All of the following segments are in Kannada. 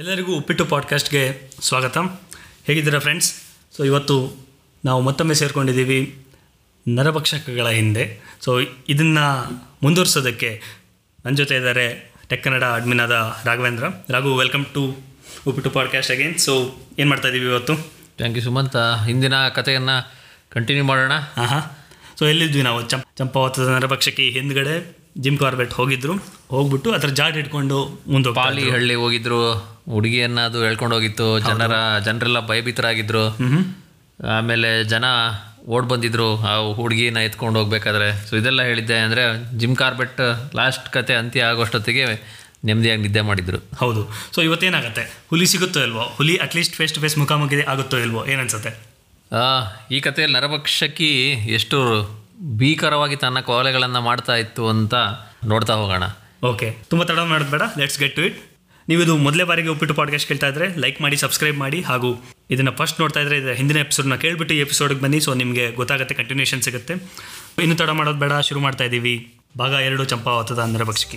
ಎಲ್ಲರಿಗೂ ಉಪ್ಪಿಟ್ಟು ಪಾಡ್ಕಾಸ್ಟ್ಗೆ ಸ್ವಾಗತ. ಹೇಗಿದ್ದೀರಾ ಫ್ರೆಂಡ್ಸ್? ಸೊ ಇವತ್ತು ನಾವು ಮತ್ತೊಮ್ಮೆ ಸೇರಿಕೊಂಡಿದ್ದೀವಿ ನರಭಕ್ಷಕಗಳ ಹಿಂದೆ. ಸೊ ಇದನ್ನು ಮುಂದುವರಿಸೋದಕ್ಕೆ ನನ್ನ ಜೊತೆ ಇದ್ದಾರೆ ಟೆಕ್ ಕನ್ನಡ ಅಡ್ಮಿನ್ ಆದ Raghavendra. Raghu welcome to Uppittu podcast again so ಏನು ಮಾಡ್ತಾ ಇದ್ದೀವಿ ಇವತ್ತು? Thank you Sumantha. ಹಿಂದಿನ ಕಥೆಯನ್ನು ಕಂಟಿನ್ಯೂ ಮಾಡೋಣ. ಹಾಂ ಹಾಂ ಸೊ ಎಲ್ಲಿದ್ವಿ ನಾವು? ಚಂಪ್ ಚಂಪಾವತದ ನರಭಕ್ಷಕಿ ಹಿಂದ್ಗಡೆ ಜಿಮ್ ಕಾರ್ಬೆಟ್ ಹೋಗಿದ್ರು ಹೋಗ್ಬಿಟ್ಟು ಅದ್ರ ಜಾಟ್ ಇಟ್ಕೊಂಡು ಮುಂದೆ ಪಾಲಿ ಹಳ್ಳಿ ಹೋಗಿದ್ರು ಹುಡುಗಿಯನ್ನ ಅದು ಹೇಳ್ಕೊಂಡು ಹೋಗಿತ್ತು ಜನರ ಜನರೆಲ್ಲ ಭಯಭೀತರಾಗಿದ್ರು. ಆಮೇಲೆ ಜನ ಓಡ್ ಬಂದಿದ್ರು ಆ ಹುಡುಗಿನ ಎತ್ಕೊಂಡು ಹೋಗ್ಬೇಕಾದ್ರೆ. ಸೊ ಇದೆಲ್ಲ ಹೇಳಿದ್ದೆ ಅಂದರೆ ಜಿಮ್ ಕಾರ್ಬೆಟ್ ಲಾಸ್ಟ್ ಕತೆ ಅಂತ್ಯ ಆಗೋಷ್ಟೊತ್ತಿಗೆ ನೆಮ್ಮದಿಯಾಗಿ ನಿದ್ದೆ ಮಾಡಿದ್ರು. ಹೌದು. ಸೊ ಇವತ್ತೇನಾಗುತ್ತೆ? ಹುಲಿ ಸಿಗುತ್ತೋ ಇಲ್ವೋ? ಹುಲಿ ಅಟ್ಲೀಸ್ಟ್ ಫೇಸ್ ಟು ಫೇಸ್ ಮುಖಾಮುಖಿ ಆಗುತ್ತೋ ಇಲ್ವೋ? ಏನನ್ಸುತ್ತೆ? ಈ ಕಥೆಯಲ್ಲಿ ನರಭಕ್ಷಕಿ ಎಷ್ಟು ಭೀಕರವಾಗಿ ತನ್ನ ಕೊಲೆಗಳನ್ನು ಮಾಡ್ತಾ ಇತ್ತು ಅಂತ ನೋಡ್ತಾ ಹೋಗೋಣ. ಓಕೆ, ತುಂಬ ತಡ ಮಾಡೋದು ಲೆಟ್ಸ್ ಗೆಟ್ ಟು ಇಟ್ ನೀವು ಇದು ಮೊದಲೇ ಬಾರಿಗೆ ಉಪ್ಪಿಟ್ಟು ಪಾಡ್ಕಾಸ್ಟ್ ಕೇಳ್ತಾ ಇದ್ರೆ ಲೈಕ್ ಮಾಡಿ ಸಬ್ಸ್ಕ್ರೈಬ್ ಮಾಡಿ ಹಾಗೂ ಇದನ್ನು ಫಸ್ಟ್ ನೋಡ್ತಾ ಇದ್ರೆ ಇದು ಹಿಂದಿನ ಎಪಿಸೋಡ್ನ ಕೇಳ್ಬಿಟ್ಟು ಈ ಎಪಿಸೋಡ್ಗೆ ಬನ್ನಿ ಸೊ ನಿಮಗೆ ಗೊತ್ತಾಗುತ್ತೆ ಕಂಟಿನ್ಯೂಷನ್ ಸಿಗುತ್ತೆ. ಇನ್ನು ತಡ ಮಾಡೋದು ಬೇಡ, ಶುರು ಮಾಡ್ತಾ ಇದ್ದೀವಿ ಭಾಗ ಎರಡು ಚಂಪಾವತದ ನರಭಕ್ಷಕಿ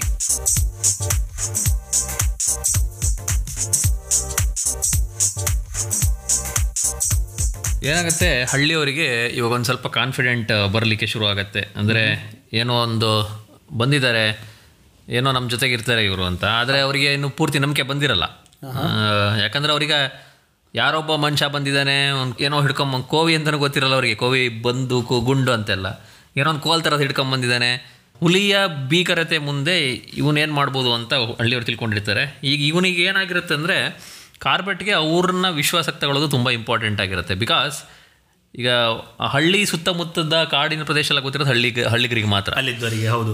ಏನಾಗುತ್ತೆ ಹಳ್ಳಿಯವರಿಗೆ ಇವಾಗ ಒಂದು ಸ್ವಲ್ಪ ಕಾನ್ಫಿಡೆಂಟ್ ಬರಲಿಕ್ಕೆ ಶುರು ಆಗುತ್ತೆ. ಅಂದರೆ ಏನೋ ಒಂದು ಬಂದಿದ್ದಾರೆ ಏನೋ ನಮ್ಮ ಜೊತೆಗೆ ಇರ್ತಾರೆ ಇವರು ಅಂತ. ಆದರೆ ಅವರಿಗೆ ಇನ್ನು ಪೂರ್ತಿ ನಂಬಿಕೆ ಬಂದಿರಲ್ಲ. ಯಾಕಂದರೆ ಅವ್ರಿಗೆ ಯಾರೊಬ್ಬ ಮನುಷ್ಯ ಬಂದಿದ್ದಾನೆ ಒಂದು ಏನೋ ಹಿಡ್ಕೊಂಬ ಕೋವಿ ಅಂತಲೂ ಗೊತ್ತಿರಲ್ಲ ಅವರಿಗೆ. ಕೋವಿ ಬಂದು ಕು ಗುಂಡು ಅಂತೆಲ್ಲ. ಏನೋ ಒಂದು ಕೋಲ್ ಥರದ್ದು ಹಿಡ್ಕೊಂಬಂದಿದ್ದಾನೆ ಹುಲಿಯ ಭೀಕರತೆ ಮುಂದೆ ಇವನೇನು ಮಾಡ್ಬೋದು ಅಂತ ಹಳ್ಳಿಯವ್ರು ತಿಳ್ಕೊಂಡಿರ್ತಾರೆ. ಈಗ ಇವನಿಗೆ ಏನಾಗಿರುತ್ತೆ ಅಂದರೆ ಕಾರ್ಬೆಟ್ಗೆ ಅವ್ರನ್ನ ವಿಶ್ವಾಸಕ್ಕೆ ತಗೊಳ್ಳೋದು ತುಂಬ ಇಂಪಾರ್ಟೆಂಟ್ ಆಗಿರುತ್ತೆ. ಬಿಕಾಸ್ ಈಗ ಹಳ್ಳಿ ಸುತ್ತಮುತ್ತದ ಕಾಡಿನ ಪ್ರದೇಶ ಎಲ್ಲ ಗೊತ್ತಿರೋದು ಹಳ್ಳಿ ಹಳ್ಳಿಗರಿಗೆ ಮಾತ್ರ. ಅಲ್ಲಿದ್ದವರಿಗೆ ಹೌದು.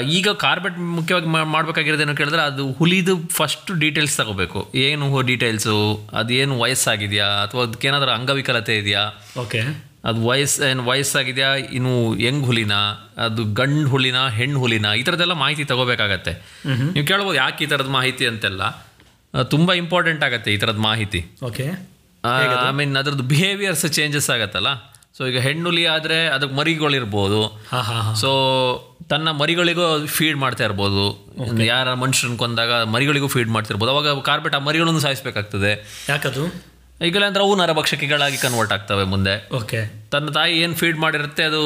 ಈಗ ಕಾರ್ಬೆಟ್ ಮುಖ್ಯವಾಗಿ ಮಾಡಬೇಕಾಗಿರೋದೇನು ಕೇಳಿದ್ರೆ ಅದು ಹುಲಿದು ಫಸ್ಟ್ ಡೀಟೇಲ್ಸ್ ತಗೋಬೇಕು. ಏನು ಡೀಟೇಲ್ಸು ಅದೇನು ವಯಸ್ಸಾಗಿದೆಯಾ? ಅಥವಾ ಅದಕ್ಕೇನಾದ್ರೂ ಅಂಗವಿಕಲತೆ ಇದೆಯಾ? ಓಕೆ ಅದು ವಯಸ್ಸು ಏನು ವಯಸ್ಸಾಗಿದೆಯಾ? ಇನ್ನು ಹೆಂಗ್ ಹುಲಿನ? ಅದು ಗಂಡು ಹುಲಿನ? ಹೆಣ್ಣು ಹುಲಿನ? ಈ ಥರದ್ದೆಲ್ಲ ಮಾಹಿತಿ ತಗೋಬೇಕಾಗತ್ತೆ. ನೀವು ಕೇಳ್ಬೋದು ಯಾಕೆ ಈ ಥರದ ಮಾಹಿತಿ ಅಂತೆಲ್ಲ. ತುಂಬ ಇಂಪಾರ್ಟೆಂಟ್ ಆಗುತ್ತೆ ಈ ಥರದ ಮಾಹಿತಿ. ಓಕೆ ಐ ಮೀನ್ ಅದ್ರದ್ದು ಬಿಹೇವಿಯರ್ಸ್ ಚೇಂಜಸ್ ಆಗತ್ತಲ್ಲ? ಸೊ ಈಗ ಹೆಣ್ಣುಲಿ ಆದರೆ ಅದಕ್ಕೆ ಮರಿಗಳಿರ್ಬೋದು. ಸೊ ತನ್ನ ಮರಿಗಳಿಗೂ ಫೀಡ್ ಮಾಡ್ತಾ ಇರ್ಬೋದು. ಯಾರ ಮನುಷ್ಯನ ಕೊಂದಾಗ ಮರಿಗಳಿಗೂ ಫೀಡ್ ಮಾಡ್ತಿರ್ಬೋದು ಅವಾಗ ಕಾರ್ಪೆಟ್ ಆ ಮರಿಗಳನ್ನು ಸಾಯಿಸ್ಬೇಕಾಗ್ತದೆ. ಯಾಕದು? ಈಗಲೇ ಅಂದ್ರೆ ಅವು ನರಭಕ್ಷಕಿಗಳಾಗಿ ಕನ್ವರ್ಟ್ ಆಗ್ತವೆ ಮುಂದೆ. ಓಕೆ ತನ್ನ ತಾಯಿ ಏನು ಫೀಡ್ ಮಾಡಿರುತ್ತೆ ಅದು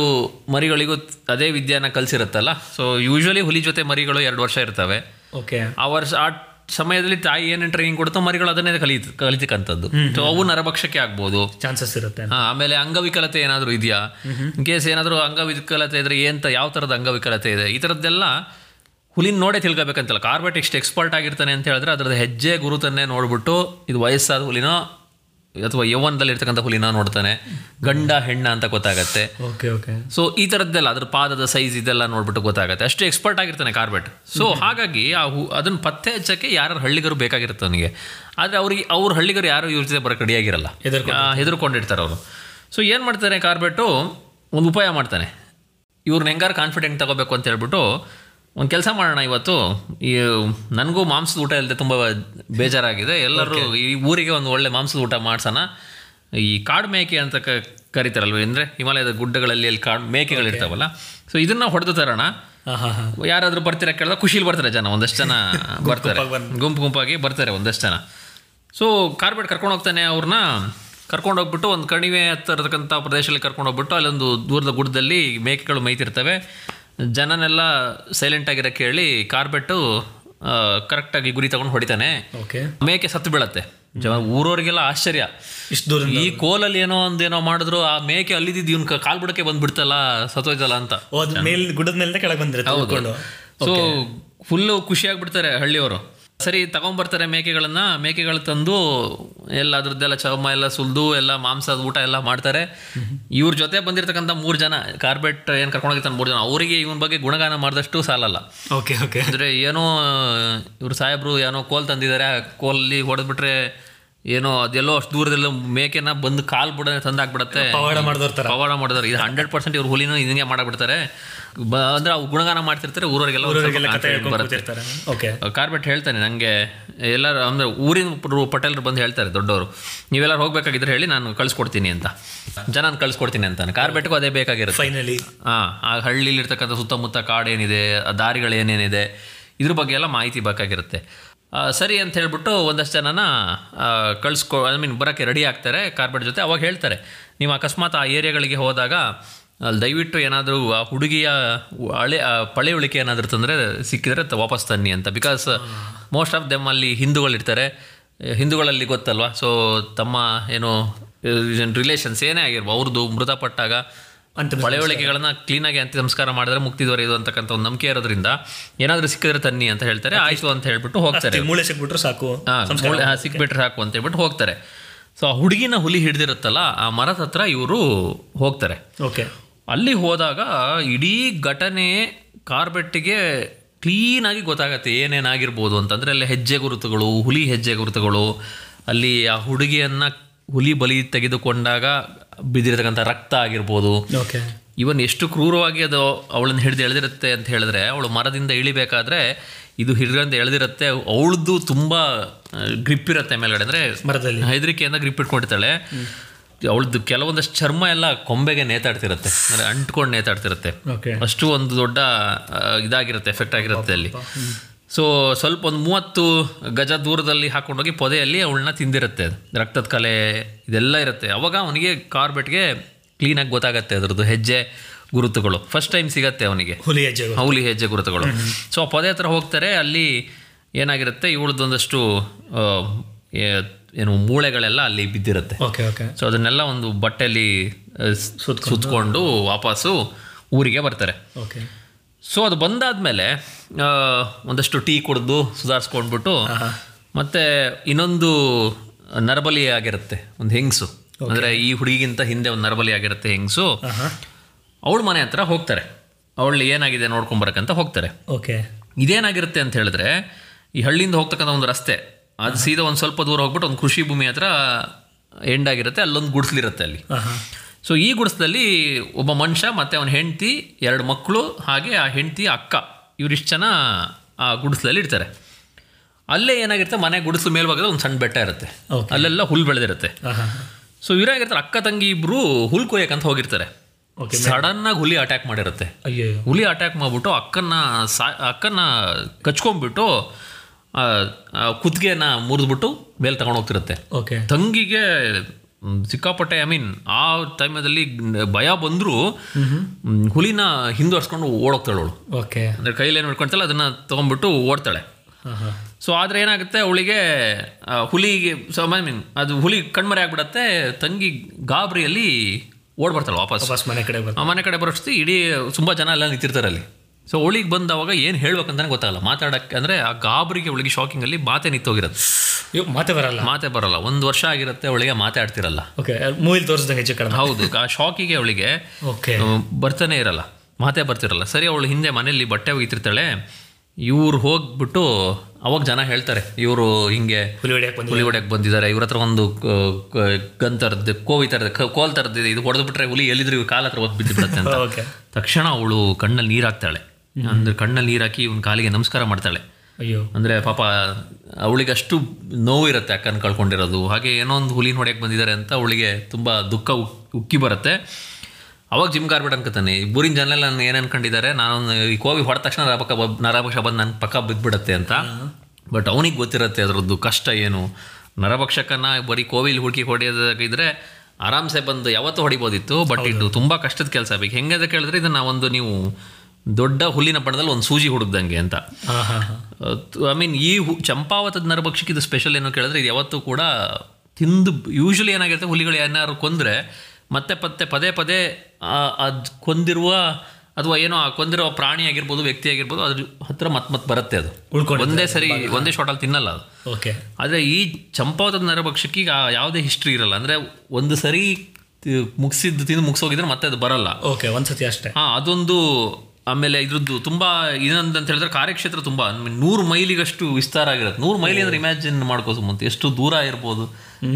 ಮರಿಗಳಿಗೂ ಅದೇ ವಿದ್ಯೆನ ಕಲಿಸಿರುತ್ತಲ್ಲ? ಸೊ ಯೂಶ್ವಲಿ ಹುಲಿ ಜೊತೆ ಮರಿಗಳು ಎರಡು ವರ್ಷ ಇರ್ತವೆ. ಓಕೆ ಆ ವರ್ಷ ಆ ಸಮಯದಲ್ಲಿ ತಾಯಿ ಏನೇನು ಟ್ರೈನಿಂಗ್ ಕೊಡುತ್ತೋ ಮರಿಗಳು ಅದನ್ನೇ ಕಲಿತ ಕಲಿತಕ್ಕಂಥದ್ದು. ಸೊ ಅವು ನರಭಕ್ಷಕ್ಕೆ ಆಗ್ಬೋದು. ಚಾನ್ಸಸ್ ಇರುತ್ತೆ ಆಮೇಲೆ ಅಂಗವಿಕಲತೆ ಏನಾದರೂ ಇದೆಯಾ? ಇನ್ ಕೇಸ್ ಏನಾದರೂ ಅಂಗವಿಕಲತೆ ಇದ್ರೆ ಎಂತ ಯಾವ ಥರದ ಅಂಗವಿಕಲತೆ ಇದೆ? ಈ ಥರದ್ದೆಲ್ಲ ಹುಲಿನ ನೋಡೇ ತಿಳ್ಕೊಬೇಕಂತಲ್ಲ. ಕಾರ್ಬೆಟ್ ಎಷ್ಟು ಎಕ್ಸ್ಪರ್ಟ್ ಆಗಿರ್ತಾನೆ ಅಂತ ಹೇಳಿದ್ರೆ ಅದ್ರದ್ದು ಹೆಜ್ಜೆ ಗುರುತನ್ನೇ ನೋಡ್ಬಿಟ್ಟು ಇದು ವಯಸ್ಸಾದ ಹುಲಿನೋ ಅಥವಾ ಯೌವನದಲ್ಲಿ ಇರ್ತಕ್ಕಂಥ ಹುಲಿನ ನೋಡ್ತಾನೆ. ಗಂಡ ಹೆಣ್ಣ ಅಂತ ಗೊತ್ತಾಗತ್ತೆ. ಓಕೆ ಓಕೆ ಸೊ ಈ ಥರದ್ದೆಲ್ಲ ಅದ್ರ ಪಾದದ ಸೈಜ್ ಇದೆಲ್ಲ ನೋಡ್ಬಿಟ್ಟು ಗೊತ್ತಾಗುತ್ತೆ. ಅಷ್ಟು ಎಕ್ಸ್ಪರ್ಟ್ ಆಗಿರ್ತಾನೆ ಕಾರ್ಬೆಟ್ ಸೊ ಹಾಗಾಗಿ ಆ ಹೂ ಅದನ್ನು ಪತ್ತೆ ಹಚ್ಚಕ್ಕೆ ಯಾರು ಹಳ್ಳಿಗರು ಬೇಕಾಗಿರುತ್ತೆ ಅವನಿಗೆ. ಆದರೆ ಅವ್ರಿಗೆ ಅವ್ರ ಹಳ್ಳಿಗರು ಯಾರು ಇವ್ರ ಜೊತೆ ಬರೋಕೆ ರೆಡಿಯಾಗಿರಲ್ಲ ಹೆದರ್ಕೊಂಡಿರ್ತಾರೆ ಅವರು. ಸೊ ಏನು ಮಾಡ್ತಾರೆ ಕಾರ್ಬೆಟ್ಟು ಒಂದು ಉಪಾಯ ಮಾಡ್ತಾನೆ. ಇವ್ರನ್ನ ಹೆಂಗಾರು ಕಾನ್ಫಿಡೆಂಟ್ ತಗೋಬೇಕು ಅಂತ ಹೇಳ್ಬಿಟ್ಟು ಒಂದು ಕೆಲಸ ಮಾಡೋಣ ಇವತ್ತು. ಈ ನನಗೂ ಮಾಂಸದ ಊಟ ಇಲ್ಲದೆ ತುಂಬ ಬೇಜಾರಾಗಿದೆ. ಎಲ್ಲರೂ ಈ ಊರಿಗೆ ಒಂದು ಒಳ್ಳೆ ಮಾಂಸದ ಊಟ ಮಾಡ್ಸೋಣ. ಈ ಕಾಡು ಮೇಕೆ ಅಂತ ಕ ಕರಿತಾರಲ್ವ? ಅಂದರೆ ಹಿಮಾಲಯದ ಗುಡ್ಡಗಳಲ್ಲಿ ಅಲ್ಲಿ ಕಾಡು ಮೇಕೆಗಳಿರ್ತಾವಲ್ಲ ಸೊ ಇದನ್ನ ಹೊಡೆದು ತರೋಣ. ಯಾರಾದರೂ ಬರ್ತೀರಾ ಕೇಳಿದ್ರೆ ಖುಷಿಲಿ ಬರ್ತಾರೆ ಜನ ಒಂದಷ್ಟು ಜನ ಬರ್ತಾರೆ. ಗುಂಪು ಗುಂಪಾಗಿ ಬರ್ತಾರೆ ಒಂದಷ್ಟು ಜನ. ಸೊ ಕಾರ್ಬೆಟ್ ಕರ್ಕೊಂಡು ಹೋಗ್ತಾನೆ ಅವ್ರನ್ನ ಕರ್ಕೊಂಡು ಹೋಗ್ಬಿಟ್ಟು ಒಂದು ಕಣಿವೆ ಹತ್ತಿರತಕ್ಕಂಥ ಪ್ರದೇಶದಲ್ಲಿ ಕರ್ಕೊಂಡು ಹೋಗ್ಬಿಟ್ಟು ಅಲ್ಲೊಂದು ದೂರದ ಗುಡ್ಡದಲ್ಲಿ ಮೇಕೆಗಳು ಮೇಯ್ತಿರ್ತವೆ. ಜನನೆಲ್ಲ ಸೈಲೆಂಟ್ ಆಗಿರೋಕ್ಕೆ ಹೇಳಿ ಕಾರ್ಬೆಟ್ಟು ಕರೆಕ್ಟಾಗಿ ಗುರಿ ತಗೊಂಡು ಹೊಡಿತಾನೆ. ಮೇಕೆ ಸತ್ತು ಬೀಳತ್ತೆ. ಊರವರಿಗೆಲ್ಲ ಆಶ್ಚರ್ಯ. ಇಷ್ಟು ಈ ಕೋಲಲ್ಲಿ ಏನೋ ಒಂದೇನೋ ಮಾಡಿದ್ರು ಆ ಮೇಕೆ ಅಲ್ಲಿದ್ದು ಇವ್ನ ಕಾಲ್ ಬಿಡಕ್ಕೆ ಬಂದ್ಬಿಡ್ತಲ್ಲ ಸತ್ತೋಯ್ತಲ್ಲ ಅಂತ. ಗುಡದ ಮೇಲ್ ಕೆಳಗೆ ಉಳ್ಕೊಂಡು ಸೊ ಫುಲ್ಲು ಖುಷಿಯಾಗ್ಬಿಡ್ತಾರೆ ಹಳ್ಳಿಯವರು. ಸರಿ ತಗೊಂಬರ್ತಾರೆ ಮೇಕೆಗಳನ್ನ. ಮೇಕೆಗಳು ತಂದು ಎಲ್ಲ ಅದ್ರದ್ದೆಲ್ಲ ಚರ್ಮ ಎಲ್ಲ ಸುಲಿದು ಎಲ್ಲ ಮಾಂಸದ ಊಟ ಎಲ್ಲ ಮಾಡ್ತಾರೆ. ಇವ್ರ ಜೊತೆ ಬಂದಿರತಕ್ಕಂಥ ಮೂರು ಜನ ಕಾರ್ಬೆಟ್ ಏನು ಕರ್ಕೊಂಡೋಗಿರ್ತಾನೆ ಮೂರು ಜನ ಅವರಿಗೆ ಇವನ ಬಗ್ಗೆ ಗುಣಗಾನ ಮಾಡಿದಷ್ಟು ಸಾಲಲ್ಲ. Okay okay. ಅಂದರೆ ಏನೋ ಇವ್ರು ಸಾಹೇಬ್ರು ಏನೋ ಕೋಲ್ ತಂದಿದ್ದಾರೆ ಆ ಕೋಲಲ್ಲಿ ಹೊಡೆದ್ಬಿಟ್ರೆ ಏನೋ ಅದೆಲ್ಲೋ ಅಷ್ಟು ದೂರದೆಲ್ಲ ಮೇಕೆನ ಬಂದು ಕಾಲ್ ಬಿಡ ತಂದಾಕ್ಬಿಡತ್ತೆ. ಪವಾಡ ಮಾಡಿದ್ರೆ ಪವಾಡ ಮಾಡಿದಾರೆ ಇದು ಹಂಡ್ರೆಡ್ ಪರ್ಸೆಂಟ್ ಇವ್ರು ಹುಲಿನೂ ಹಿಂಗೆ ಮಾಡಬಿಡ್ತಾರೆ ಅಂದ್ರೆ ಅವು ಗುಣಗಾನ ಮಾಡ್ತಿರ್ತಾರೆ ಊರವರಿಗೆಲ್ಲ ಕಾರ್ಬೆಟ್ ಹೇಳ್ತಾನೆ ನನಗೆ ಎಲ್ಲರೂ ಅಂದರೆ ಊರಿನ ಪಟೇಲ್ ಪಟೇಲರು ಬಂದು ಹೇಳ್ತಾರೆ ದೊಡ್ಡವರು. ನೀವೆಲ್ಲರೂ ಹೋಗ್ಬೇಕಾಗಿದ್ರೆ ಹೇಳಿ ನಾನು ಕಳಿಸ್ಕೊಡ್ತೀನಿ ಅಂತ. ಜನನ ಕಳಿಸ್ಕೊಡ್ತೀನಿ ಅಂತಾನೆ. ಕಾರ್ಬೆಟ್ಗೂ ಅದೇ ಬೇಕಾಗಿರುತ್ತೆ. ಫೈನಲಿ ಹಾಂ ಆ ಹಳ್ಳಿಲಿರ್ತಕ್ಕಂಥ ಸುತ್ತಮುತ್ತ ಕಾಡೇನಿದೆ ದಾರಿಗಳು ಏನೇನಿದೆ ಇದ್ರ ಬಗ್ಗೆ ಎಲ್ಲ ಮಾಹಿತಿ ಬೇಕಾಗಿರುತ್ತೆ. ಸರಿ ಅಂತ ಹೇಳ್ಬಿಟ್ಟು ಒಂದಷ್ಟು ಜನನ ಕಳಿಸ್ಕೊ ಐ ಮೀನ್ ಬರೋಕ್ಕೆ ರೆಡಿ ಆಗ್ತಾರೆ ಕಾರ್ಪೆಟ್ ಜೊತೆ. ಅವಾಗ ಹೇಳ್ತಾರೆ, ನೀವು ಅಕಸ್ಮಾತ್ ಆ ಏರಿಯಾಗಳಿಗೆ ಹೋದಾಗ ಅಲ್ಲಿ ದಯವಿಟ್ಟು ಏನಾದರೂ ಆ ಹುಡುಗಿಯ ಹಳೆ ಪಳೆ ಉಳಿಕೆ ಏನಾದರೂ ತಂದರೆ ಸಿಕ್ಕಿದರೆ ವಾಪಸ್ ತನ್ನಿ ಅಂತ. ಬಿಕಾಸ್ ಮೋಸ್ಟ್ ಆಫ್ ದೆಮ್ ಅಲ್ಲಿ ಹಿಂದೂಗಳಿರ್ತಾರೆ ಹಿಂದೂಗಳಲ್ಲಿ ಗೊತ್ತಲ್ವಾ? ಸೊ ತಮ್ಮ, ಏನು ರಿಲೇಷನ್ಸ್ ಏನೇ ಆಗಿರ್ಬೋದು, ಅವ್ರದ್ದು ಮೃತಪಟ್ಟಾಗ ಅಂತಿಮ ಕ್ಲೀನ್ ಆಗಿ ಅಂತ್ಯ ಸಂಸ್ಕಾರ ಮಾಡಿದ್ರೆ ಮುಕ್ತಿ ದೊರೆಯೋದು ಅಂತಕ್ಕಂಥ ಒಂದು ನಂಬಿಕೆ ಇರೋದ್ರಿಂದ ಏನಾದರೂ ಸಿಕ್ಕಿದ್ರೆ ತನ್ನಿ ಅಂತ ಹೇಳ್ತಾರೆ ಆಯ್ತು ಅಂತ ಹೇಳ್ಬಿಟ್ಟು ಹೋಗ್ತಾರೆ. ಮೂಳೆ ಸಿಕ್ಬಿಟ್ರೆ ಸಾಕು ಸಿಕ್ಬಿಟ್ರೆ ಸಾಕು ಅಂತ ಹೇಳ್ಬಿಟ್ಟು ಹೋಗ್ತಾರೆ. ಸೊ ಆ ಹುಡುಗಿನ ಹುಲಿ ಹಿಡ್ದಿರುತ್ತಲ್ಲ ಆ ಮರದ ಹತ್ರ ಇವರು ಹೋಗ್ತಾರೆ. ಓಕೆ ಅಲ್ಲಿ ಹೋದಾಗ ಇಡೀ ಘಟನೆ ಕಾರ್ಬೆಟ್ಟಿಗೆ ಕ್ಲೀನಾಗಿ ಗೊತ್ತಾಗತ್ತೆ ಏನೇನಾಗಿರ್ಬೋದು ಅಂತಂದ್ರೆ ಅಲ್ಲಿ ಹೆಜ್ಜೆ ಗುರುತುಗಳು ಹುಲಿ ಹೆಜ್ಜೆ ಗುರುತುಗಳು ಅಲ್ಲಿ ಆ ಹುಡುಗಿಯನ್ನು ಹುಲಿ ಬಲಿ ತೆಗೆದುಕೊಂಡಾಗ ಬಿದ್ದಿರತಕ್ಕಂಥ ರಕ್ತ ಆಗಿರ್ಬೋದು. ಓಕೆ ಇವನ್ ಎಷ್ಟು ಕ್ರೂರವಾಗಿ ಅದು ಅವಳನ್ನು ಹಿಡಿದು ಎಳೆದಿರುತ್ತೆ ಅಂತ ಹೇಳಿದ್ರೆ ಅವಳು ಮರದಿಂದ ಇಳಿಬೇಕಾದ್ರೆ ಇದು ಹಿಡಿದ್ರಿಂದ ಎಳೆದಿರುತ್ತೆ ಅವಳದ್ದು ತುಂಬಾ ಗ್ರಿಪ್ ಇರುತ್ತೆ ಮೇಲ್ಗಡೆ. ಅಂದ್ರೆ ಮರದಲ್ಲಿ. ಹೆದರಿಕೆಯಿಂದ ಗ್ರಿಪ್ ಇಟ್ಕೊಂಡಿರ್ತಾಳೆ. ಅವಳದ್ದು ಕೆಲವೊಂದಷ್ಟು ಚರ್ಮ ಎಲ್ಲ ಕೊಂಬೆಗೆ ನೇತಾಡ್ತಿರುತ್ತೆ. ಅಂದರೆ ಅಂಟ್ಕೊಂಡು ನೇತಾಡ್ತಿರುತ್ತೆ. ಅಷ್ಟು ಒಂದು ದೊಡ್ಡ ಇದಾಗಿರುತ್ತೆ ಎಫೆಕ್ಟ್ ಆಗಿರುತ್ತೆ ಅಲ್ಲಿ. ಸೊ ಸ್ವಲ್ಪ ಒಂದು ಮೂವತ್ತು ಗಜ ದೂರದಲ್ಲಿ ಹಾಕೊಂಡೋಗಿ ಪೊದೆಯಲ್ಲಿ ಅವಳನ್ನ ತಿಂದಿರುತ್ತೆ ಅದು. ರಕ್ತದ ಕಲೆ ಇದೆಲ್ಲ ಇರುತ್ತೆ. ಅವಾಗ ಅವನಿಗೆ ಕಾರ್ಬೆಟ್ಗೆ ಕ್ಲೀನಾಗಿ ಗೊತ್ತಾಗತ್ತೆ ಅದರದ್ದು ಹೆಜ್ಜೆ ಗುರುತುಗಳು. ಫಸ್ಟ್ ಟೈಮ್ ಸಿಗತ್ತೆ ಅವನಿಗೆ. ಹುಲಿ ಹೆಜ್ಜೆ ಹುಲಿ ಹೆಜ್ಜೆ ಗುರುತುಗಳು. ಸೊ ಆ ಪೊದೆ ಹತ್ರ ಹೋಗ್ತಾರೆ ಅಲ್ಲಿ ಏನಾಗಿರುತ್ತೆ ಇವಳದೊಂದಷ್ಟು ಏನು ಮೂಳೆಗಳೆಲ್ಲ ಅಲ್ಲಿ ಬಿದ್ದಿರುತ್ತೆ. Okay okay. ಸೊ ಅದನ್ನೆಲ್ಲ ಒಂದು ಬಟ್ಟೆಯಲ್ಲಿ ಸುತ್ಕೊಂಡು ವಾಪಸ್ಸು ಊರಿಗೆ ಬರ್ತಾರೆ. ಓಕೆ. ಸೊ ಅದು ಬಂದಾದ ಮೇಲೆ ಒಂದಷ್ಟು ಟೀ ಕುಡಿದು ಸುಧಾರಿಸ್ಕೊಂಡ್ಬಿಟ್ಟು ಮತ್ತೆ ಇನ್ನೊಂದು ನರಬಲಿ ಆಗಿರುತ್ತೆ ಒಂದು ಹೆಂಗಸು. ಅಂದರೆ ಈ ಹುಡುಗಿಗಿಂತ ಹಿಂದೆ ಒಂದು ನರಬಲಿ ಆಗಿರುತ್ತೆ ಹೆಂಗಸು ಅವಳ ಮನೆ ಹತ್ರ ಹೋಗ್ತಾರೆ. ಅವಳು ಏನಾಗಿದೆ ನೋಡ್ಕೊಂಬರಕ್ಕಂತ ಹೋಗ್ತಾರೆ. ಓಕೆ ಇದೇನಾಗಿರುತ್ತೆ ಅಂತ ಹೇಳಿದ್ರೆ ಈ ಹಳ್ಳಿಯಿಂದ ಹೋಗ್ತಕ್ಕಂಥ ಒಂದು ರಸ್ತೆ ಅದು ಸೀದಾ ಒಂದು ಸ್ವಲ್ಪ ದೂರ ಹೋಗ್ಬಿಟ್ಟು ಒಂದು ಕೃಷಿ ಭೂಮಿ ಹತ್ರ ಎಂಡ್ ಆಗಿರುತ್ತೆ ಅಲ್ಲೊಂದು ಗುಡಿಸ್ಲಿರುತ್ತೆ ಅಲ್ಲಿ. ಸೊ ಈ ಗುಡಿಸ್ದಲ್ಲಿ ಒಬ್ಬ ಮನುಷ್ಯ ಮತ್ತು ಅವನ ಹೆಂಡತಿ ಎರಡು ಮಕ್ಕಳು ಹಾಗೆ ಆ ಹೆಂಡತಿ ಅಕ್ಕ ಇವರಿಷ್ಟು ಜನ ಆ ಗುಡಿಸ್ಲಲ್ಲಿ ಇರ್ತಾರೆ. ಅಲ್ಲೇ ಏನಾಗಿರುತ್ತೆ ಮನೆ ಗುಡಿಸ್ಲು ಮೇಲ್ಭಾಗದ ಒಂದು ಸಣ್ಣ ಬೆಟ್ಟ ಇರುತ್ತೆ. ಅಲ್ಲೆಲ್ಲ ಹುಲ್ ಬೆಳೆದಿರುತ್ತೆ. ಸೊ ಇವರಾಗಿರ್ತಾರೆ ಅಕ್ಕ ತಂಗಿ ಇಬ್ಬರು ಹುಲ್ ಕೊಯ್ಯಕ್ಕಂತ ಹೋಗಿರ್ತಾರೆ. ಓಕೆ ಸಡನ್ನಾಗಿ ಹುಲಿ ಅಟ್ಯಾಕ್ ಮಾಡಿರುತ್ತೆ. ಅಯ್ಯೋ ಹುಲಿ ಅಟ್ಯಾಕ್ ಮಾಡಿಬಿಟ್ಟು ಅಕ್ಕನ ಸಾ ಅಕ್ಕನ ಕಚ್ಕೊಂಡ್ಬಿಟ್ಟು ಕುತ್ತಿಗೆನ ಮುರಿದ್ಬಿಟ್ಟು ಮೇಲೆ ತಗೊಂಡು ಹೋಗ್ತಿರುತ್ತೆ. ಓಕೆ ತಂಗಿಗೆ ಸಿಕ್ಕಾಪಟ್ಟೆ ಐ ಮೀನ್ ಆ ಟೈಮಲ್ಲಿ ಭಯ ಬಂದರೂ ಹುಲಿನ ಹಿಂದುವರ್ಸ್ಕೊಂಡು ಓಡೋಗ್ತಾಳೆ ಅವಳು. ಓಕೆ. ಅಂದರೆ ಕೈಲಿ ಏನು ಹಿಡ್ಕೊಳ್ತಾಳೆ ಅದನ್ನು ತೊಗೊಂಡ್ಬಿಟ್ಟು ಓಡ್ತಾಳೆ. ಸೊ ಆದರೆ ಏನಾಗುತ್ತೆ ಅವಳಿಗೆ ಹುಲಿಗೆ ಸೊ ಐ ಮೀನ್ ಅದು ಹುಲಿ ಕಣ್ಮರೆ ಆಗಿಬಿಡತ್ತೆ ತಂಗಿ ಗಾಬರಿಯಲ್ಲಿ ಓಡ್ಬರ್ತಾಳೆ ವಾಪಸ್. ವಾಪಸ್ ಮನೆ ಕಡೆ ಮನೆ ಕಡೆ ಬರೋಷ್ಟು ಇಡೀ ತುಂಬ ಜನ ಎಲ್ಲ ನಿಂತಿರ್ತಾರೆ ಅಲ್ಲಿ. ಸೊ ಅವಳಿಗೆ ಬಂದವಾಗ ಏನು ಹೇಳ್ಬೇಕಂತಾನೆ ಗೊತ್ತಾಗಲ್ಲ. ಮಾತಾಡೋಕ್ಕೆ ಅಂದರೆ ಆ ಗಾಬರಿಗೆ ಅವಳಿಗೆ ಶಾಕಿಂಗಲ್ಲಿ ಮಾತೆ ನಿಂತೋಗಿರುತ್ತೆ ಅಯ್ಯೋ ಮಾತೆ ಬರಲ್ಲ. ಮಾತೆ ಬರಲ್ಲ. ಒಂದು ವರ್ಷ ಆಗಿರುತ್ತೆ ಅವಳಿಗೆ ಮಾತಾಡ್ತಿರಲ್ಲ ಓಕೆ ಮೂವಿಲಿ ತೋರಿಸ್ದಂಗೆ ಹೆಚ್ಚು ಕಡಿಮೆ. ಹೌದು ಆ ಶಾಕಿಗೆ ಅವಳಿಗೆ ಓಕೆ ಬರ್ತಾನೆ ಇರಲ್ಲ. ಮಾತೆ ಬರ್ತಿರಲ್ಲ. ಸರಿ ಅವಳು ಹಿಂದೆ ಮನೆಯಲ್ಲಿ ಬಟ್ಟೆ ಒಗಿತಿರ್ತಾಳೆ. ಇವ್ರು ಹೋಗ್ಬಿಟ್ಟು ಅವಾಗ ಜನ ಹೇಳ್ತಾರೆ ಇವರು ಹಿಂಗೆ ಹುಲಿ ಹೊಡೆಯಕ್ಕೆ ಬಂದು ಹುಲಿ ಹೊಡ್ಯಕ್ಕೆ ಬಂದಿದ್ದಾರೆ. ಇವ್ರ ಹತ್ರ ಒಂದು ಗನ್ ಥರದ್ದು ಕೋವಿ ಥರದ್ದು ಕೋಲ್ ಥರದ್ದು ಇದು ಹೊಡೆದು ಬಿಟ್ರೆ ಹುಲಿ ಎಲ್ಲಿದ್ರು ಕಾಲ ಹತ್ರ ಒದ್ದು ಬಿದ್ದು ಬಿಡುತ್ತೆ ಅಂತ ತಕ್ಷಣ ಅವಳು ಕಣ್ಣಲ್ಲಿ ನೀರು ಹಾಕ್ತಾಳೆ. ಅಂದ್ರೆ ಕಣ್ಣಲ್ಲಿ ನೀರು ಹಾಕಿ ಇವನ್ ಕಾಲಿಗೆ ನಮಸ್ಕಾರ ಮಾಡ್ತಾಳೆ. ಅಯ್ಯೋ. ಅಂದ್ರೆ ಪಾಪ ಅವಳಿಗೆ ಅಷ್ಟು ನೋವು ಇರುತ್ತೆ ಅಕ್ಕನ ಕಳ್ಕೊಂಡಿರೋದು. ಹಾಗೆ ಏನೋ ಒಂದು ಹುಲಿ ಹೊಡೆಯಕ್ಕೆ ಬಂದಿದ್ದಾರೆ ಅಂತ ಅವಳಿಗೆ ತುಂಬಾ ದುಃಖ ಉಕ್- ಉಕ್ಕಿ ಬರುತ್ತೆ. ಅವಾಗ ಜಿಮ್ ಕಾರ್ಬೆಟ್ ಅನ್ಕೋತಾನೆ ಇಬ್ಬರಿನ ಬೂರಿನ ಜನ ನಾನು ಏನು ಅನ್ಕೊಂಡಿದ್ದಾರೆ ನಾನು ಈ ಕೋವಿ ಹೊಡೆದ ತಕ್ಷಣ ನರಪಕ್ಕ ಬ- ನರಭಕ್ಷ ಬಂದು ನನ್ನ ಪಕ್ಕ ಬಿದ್ದುಬಿಡತ್ತೆ ಅಂತ. ಬಟ್ ಅವನಿಗೆ ಗೊತ್ತಿರುತ್ತೆ ಅದರದ್ದು ಕಷ್ಟ ಏನು. ನರಭಕ್ಷಕನ ಬರೀ ಕೋವಿಲಿ ಹುಡುಕಿ ಹೊಡೆಯೋದಾಗಿದ್ರೆ ಆರಾಮ್ಸೆ ಬಂದು ಯಾವತ್ತೂ ಹೊಡಿಬೋದಿತ್ತು. ಬಟ್ ಇದು ತುಂಬ ಕಷ್ಟದ ಕೆಲಸ ಬೇಕು. ಹೆಂಗೆ ಅಂತ ಕೇಳಿದ್ರೆ ಇದನ್ನು ಒಂದು ನೀವು ದೊಡ್ಡ ಹುಲ್ಲಿನ ಪಣದಲ್ಲಿ ಒಂದು ಸೂಜಿ ಹುಡುಕ್ದಂಗೆ ಅಂತ. ಐ ಮೀನ್ ಈ ಹು ಚಂಪಾವತದ ನರಭಕ್ಷಕ್ಕೆ ಇದು ಸ್ಪೆಷಲ್ ಏನು ಕೇಳಿದ್ರೆ ಇದು ಯಾವತ್ತೂ ಕೂಡ ತಿಂದು ಯೂಶ್ವಲಿ ಏನಾಗಿರುತ್ತೆ ಹುಲಿಗಳು ಏನಾದ್ರು ಕೊಂದರೆ ಮತ್ತೆ ಪತ್ತೆ ಪದೇ ಪದೇ ಅದು ಕೊಂದಿರುವ ಅಥವಾ ಏನೋ ಆ ಕೊಂದಿರೋ ಪ್ರಾಣಿ ಆಗಿರ್ಬೋದು ವ್ಯಕ್ತಿ ಆಗಿರ್ಬೋದು ಅದ್ರ ಹತ್ರ ಮತ್ತೆ ಮತ್ತೆ ಬರುತ್ತೆ ಅದು. ಒಂದೇ ಸರಿ ಒಂದೇ ಶಾಟಲ್ಲಿ ತಿನ್ನಲ್ಲ ಅದು. ಓಕೆ ಆದರೆ ಈ ಚಂಪಾವತದ ನರಭಕ್ಷಕ್ಕೆ ಈಗ ಯಾವುದೇ ಹಿಸ್ಟ್ರಿ ಇರಲ್ಲ. ಅಂದರೆ ಒಂದು ಸರಿ ಮುಗಿಸಿದ್ದು ತಿಂದು ಮುಗಿಸೋಗಿದ್ರೆ ಮತ್ತೆ ಅದು ಬರಲ್ಲ. ಓಕೆ ಒಂದ್ಸತಿ ಅಷ್ಟೇ. ಹಾಂ ಅದೊಂದು ಆಮೇಲೆ ಇದ್ರದ್ದು ತುಂಬಾ ಏನಂತ ಹೇಳಿದ್ರೆ ಕಾರ್ಯಕ್ಷೇತ್ರ ತುಂಬಾ ನೂರು ಮೈಲಿಗಷ್ಟು ವಿಸ್ತಾರ ಆಗಿರುತ್ತೆ. ನೂರು ಮೈಲಿ ಅಂದ್ರೆ ಇಮ್ಯಾಜಿನ್ ಮಾಡ್ಕೋ ಸುಮ್ಮಂತ ಎಷ್ಟು ದೂರ ಇರ್ಬೋದು.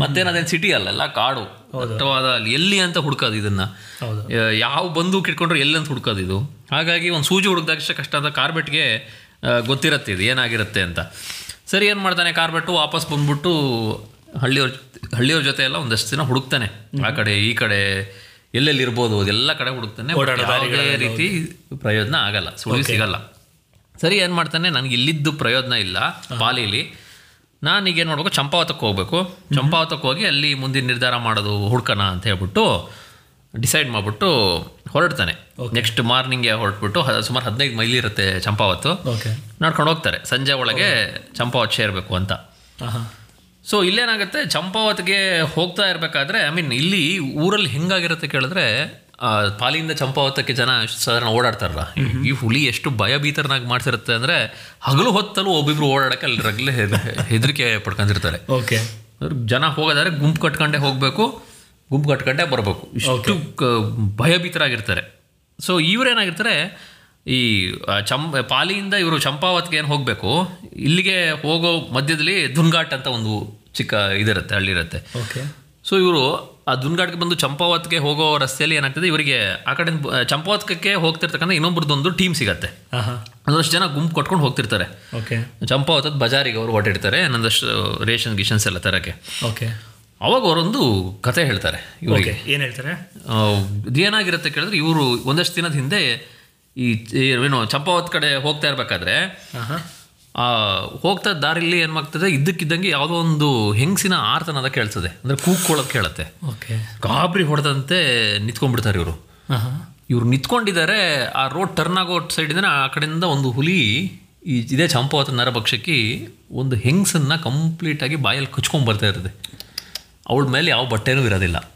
ಮತ್ತೇನದೇನು ಸಿಟಿ ಅಲ್ಲ ಎಲ್ಲ ಕಾಡು. ದಟ್ಟವಾದ ಅಲ್ಲಿ ಎಲ್ಲಿ ಅಂತ ಹುಡ್ಕೋದು ಇದನ್ನ. ಯಾವ ಬಂದೂಕ್ ಇಟ್ಕೊಂಡ್ರೆ ಎಲ್ಲಿ ಅಂತ ಹುಡ್ಕೋದು ಇದು. ಹಾಗಾಗಿ ಒಂದು ಸೂಜಿ ಹುಡುಕ್ದಾಗಷ್ಟೇ ಕಷ್ಟ ಅಂತ ಕಾರ್ಬೆಟ್ಗೆ ಗೊತ್ತಿರುತ್ತೆ ಗೊತ್ತಿರತ್ತೆ ಇದು ಏನಾಗಿರುತ್ತೆ ಅಂತ. ಸರಿ ಏನು ಮಾಡ್ತಾನೆ ಕಾರ್ಬೆಟ್ಟು? ವಾಪಸ್ ಬಂದ್ಬಿಟ್ಟು ಹಳ್ಳಿಯವ್ರ ಹಳ್ಳಿಯವ್ರ ಜೊತೆ ಎಲ್ಲ ಒಂದಷ್ಟು ದಿನ ಹುಡುಕ್ತಾನೆ. ಆ ಕಡೆ ಈ ಕಡೆ ಎಲ್ಲೆಲ್ಲಿ ಇರ್ಬೋದು ಅದೆಲ್ಲ ಕಡೆ ಹುಡುಕ್ತಾನೆ ಯಾವುದೇ ರೀತಿ ಪ್ರಯೋಜನ ಆಗಲ್ಲ ಸುಳಿ ಸಿಗಲ್ಲ. ಸರಿ ಏನು ಮಾಡ್ತಾನೆ ನನಗೆ ಇಲ್ಲಿದ್ದು ಪ್ರಯೋಜನ ಇಲ್ಲ ಪಾಲಿಲಿ. ನಾನೀಗ ಏನು ಮಾಡಬೇಕು ಚಂಪಾವತಕ್ಕೆ ಹೋಗ್ಬೇಕು. ಚಂಪಾವತಕ್ಕೆ ಹೋಗಿ ಅಲ್ಲಿ ಮುಂದಿನ ನಿರ್ಧಾರ ಮಾಡೋದು ಹುಡ್ಕೋಣ ಅಂತ ಹೇಳ್ಬಿಟ್ಟು ಡಿಸೈಡ್ ಮಾಡಿಬಿಟ್ಟು ಹೊರಡ್ತಾನೆ. ನೆಕ್ಸ್ಟ್ ಮಾರ್ನಿಂಗ್ಗೆ ಹೊರಟ್ಬಿಟ್ಟು ಸುಮಾರು ಹದಿನೈದು ಮೈಲಿ ಇರುತ್ತೆ ಚಂಪಾವತ್ತು. ನಡ್ಕೊಂಡು ಹೋಗ್ತಾರೆ. ಸಂಜೆ ಒಳಗೆ ಚಂಪಾವತ್ ಸೇರಬೇಕು ಅಂತ. ಸೊ ಇಲ್ಲೇನಾಗುತ್ತೆ? ಚಂಪಾವತ್ಗೆ ಹೋಗ್ತಾ ಇರಬೇಕಾದ್ರೆ ಐ ಮೀನ್ ಇಲ್ಲಿ ಊರಲ್ಲಿ ಹೆಂಗಾಗಿರುತ್ತೆ ಕೇಳಿದ್ರೆ ಪಾಲಿಯಿಂದ ಚಂಪಾವತಕ್ಕೆ ಜನ ಸಾಧಾರಣ ಓಡಾಡ್ತಾರಲ್ಲ. ಈ ಹುಲಿ ಎಷ್ಟು ಭಯಭೀತರನಾಗಿ ಮಾಡ್ಸಿರುತ್ತೆ ಅಂದರೆ ಹಗಲು ಹೊತ್ತಲ್ಲೂ ಒಬ್ಬಿಬ್ರು ಓಡಾಡಕ್ಕೆ ಅಲ್ಲಿ ರಗ್ಲೆ ಹೆದರಿಕೆ ಪಡ್ಕೊಂಡಿರ್ತಾರೆ. ಓಕೆ ಜನ ಹೋಗೋದಾದ್ರೆ ಗುಂಪು ಕಟ್ಕೊಂಡೇ ಹೋಗಬೇಕು ಗುಂಪು ಕಟ್ಕೊಂಡೇ ಬರಬೇಕು. ಇಷ್ಟು ಭಯಭೀತರಾಗಿರ್ತಾರೆ. ಸೊ ಇವರೇನಾಗಿರ್ತಾರೆ ಈ ಚಂ ಪಾಲಿಯಿಂದ ಇವರು ಚಂಪಾವತ್ಗೆ ಏನು ಹೋಗಬೇಕು ಇಲ್ಲಿಗೆ ಹೋಗೋ ಮಧ್ಯದಲ್ಲಿ ದುನ್ಘಾಟ್ ಅಂತ ಒಂದು ಚಿಕ್ಕ ಇದಿರುತ್ತೆ ಹಳ್ಳಿರುತ್ತೆ ಓಕೆ ಸೊ ಇವರು ಆ ದುನ್ಗಾಡ್ಗೆ ಬಂದು ಚಂಪಾವತ್ಗೆ ಹೋಗೋ ರಸ್ತೆಯಲ್ಲಿ ಏನಾಗ್ತದೆ ಇವರಿಗೆ ಆ ಕಡೆ ಚಂಪಾವತ್ಕಕ್ಕೆ ಹೋಗ್ತಿರ್ತಕ್ಕಂಥ ಇನ್ನೊಬ್ರದ್ದೊಂದು ಟೀಮ್ ಸಿಗತ್ತೆ. ಒಂದಷ್ಟು ಜನ ಗುಂಪು ಕೊಟ್ಕೊಂಡು ಹೋಗ್ತಿರ್ತಾರೆ. ಓಕೆ ಚಂಪಾವತದ ಬಜಾರಿಗೆ ಅವರು ಹೊಟ್ಟಿರ್ತಾರೆ ಒಂದಷ್ಟು ರೇಷನ್ ಗಿಷನ್ಸ್ ಎಲ್ಲ ತರಕ್ಕೆ. ಓಕೆ ಅವಾಗ ಅವರೊಂದು ಕತೆ ಹೇಳ್ತಾರೆ ಇವರಿಗೆ. ಏನು ಹೇಳ್ತಾರೆ? ಏನಾಗಿರುತ್ತೆ ಕೇಳಿದ್ರೆ ಇವರು ಒಂದಷ್ಟು ದಿನದ ಹಿಂದೆ ಈ ಏನು ಚಂಪಾವತ್ ಕಡೆ ಹೋಗ್ತಾ ಇರಬೇಕಾದ್ರೆ ಹೋಗ್ತಾ ದಾರಿಲಿ ಏನಾಗ್ತದೆ ಇದ್ದಕ್ಕಿದ್ದಂಗೆ ಯಾವುದೋ ಒಂದು ಹೆಂಗಸಿನ ಆರ್ತನದ ಕೇಳ್ತದೆ. ಅಂದರೆ ಕೂಗ್ಕೊಳ್ಳೋದು ಕೇಳುತ್ತೆ. ಓಕೆ. ಗಾಬರಿ ಹೊಡೆದಂತೆ ನಿತ್ಕೊಂಡ್ಬಿಡ್ತಾರೆ ಇವರು. ಇವ್ರು ನಿತ್ಕೊಂಡಿದ್ದಾರೆ ಆ ರೋಡ್ ಟರ್ನ್ ಆಗೋ ಸೈಡಿಂದ ಆ ಕಡೆಯಿಂದ ಒಂದು ಹುಲಿ ಈ ಇದೇ ಚಂಪಾವತ ನರಭಕ್ಷಕ್ಕೆ ಒಂದು ಹೆಂಗಸನ್ನ ಕಂಪ್ಲೀಟಾಗಿ ಬಾಯಲ್ಲಿ ಕಚ್ಕೊಂಡ್ ಬರ್ತಾ ಇರುತ್ತೆ ಅವಳ ಮೇಲೆ ಯಾವ ಬಟ್ಟೆನೂ ಇರೋದಿಲ್ಲ.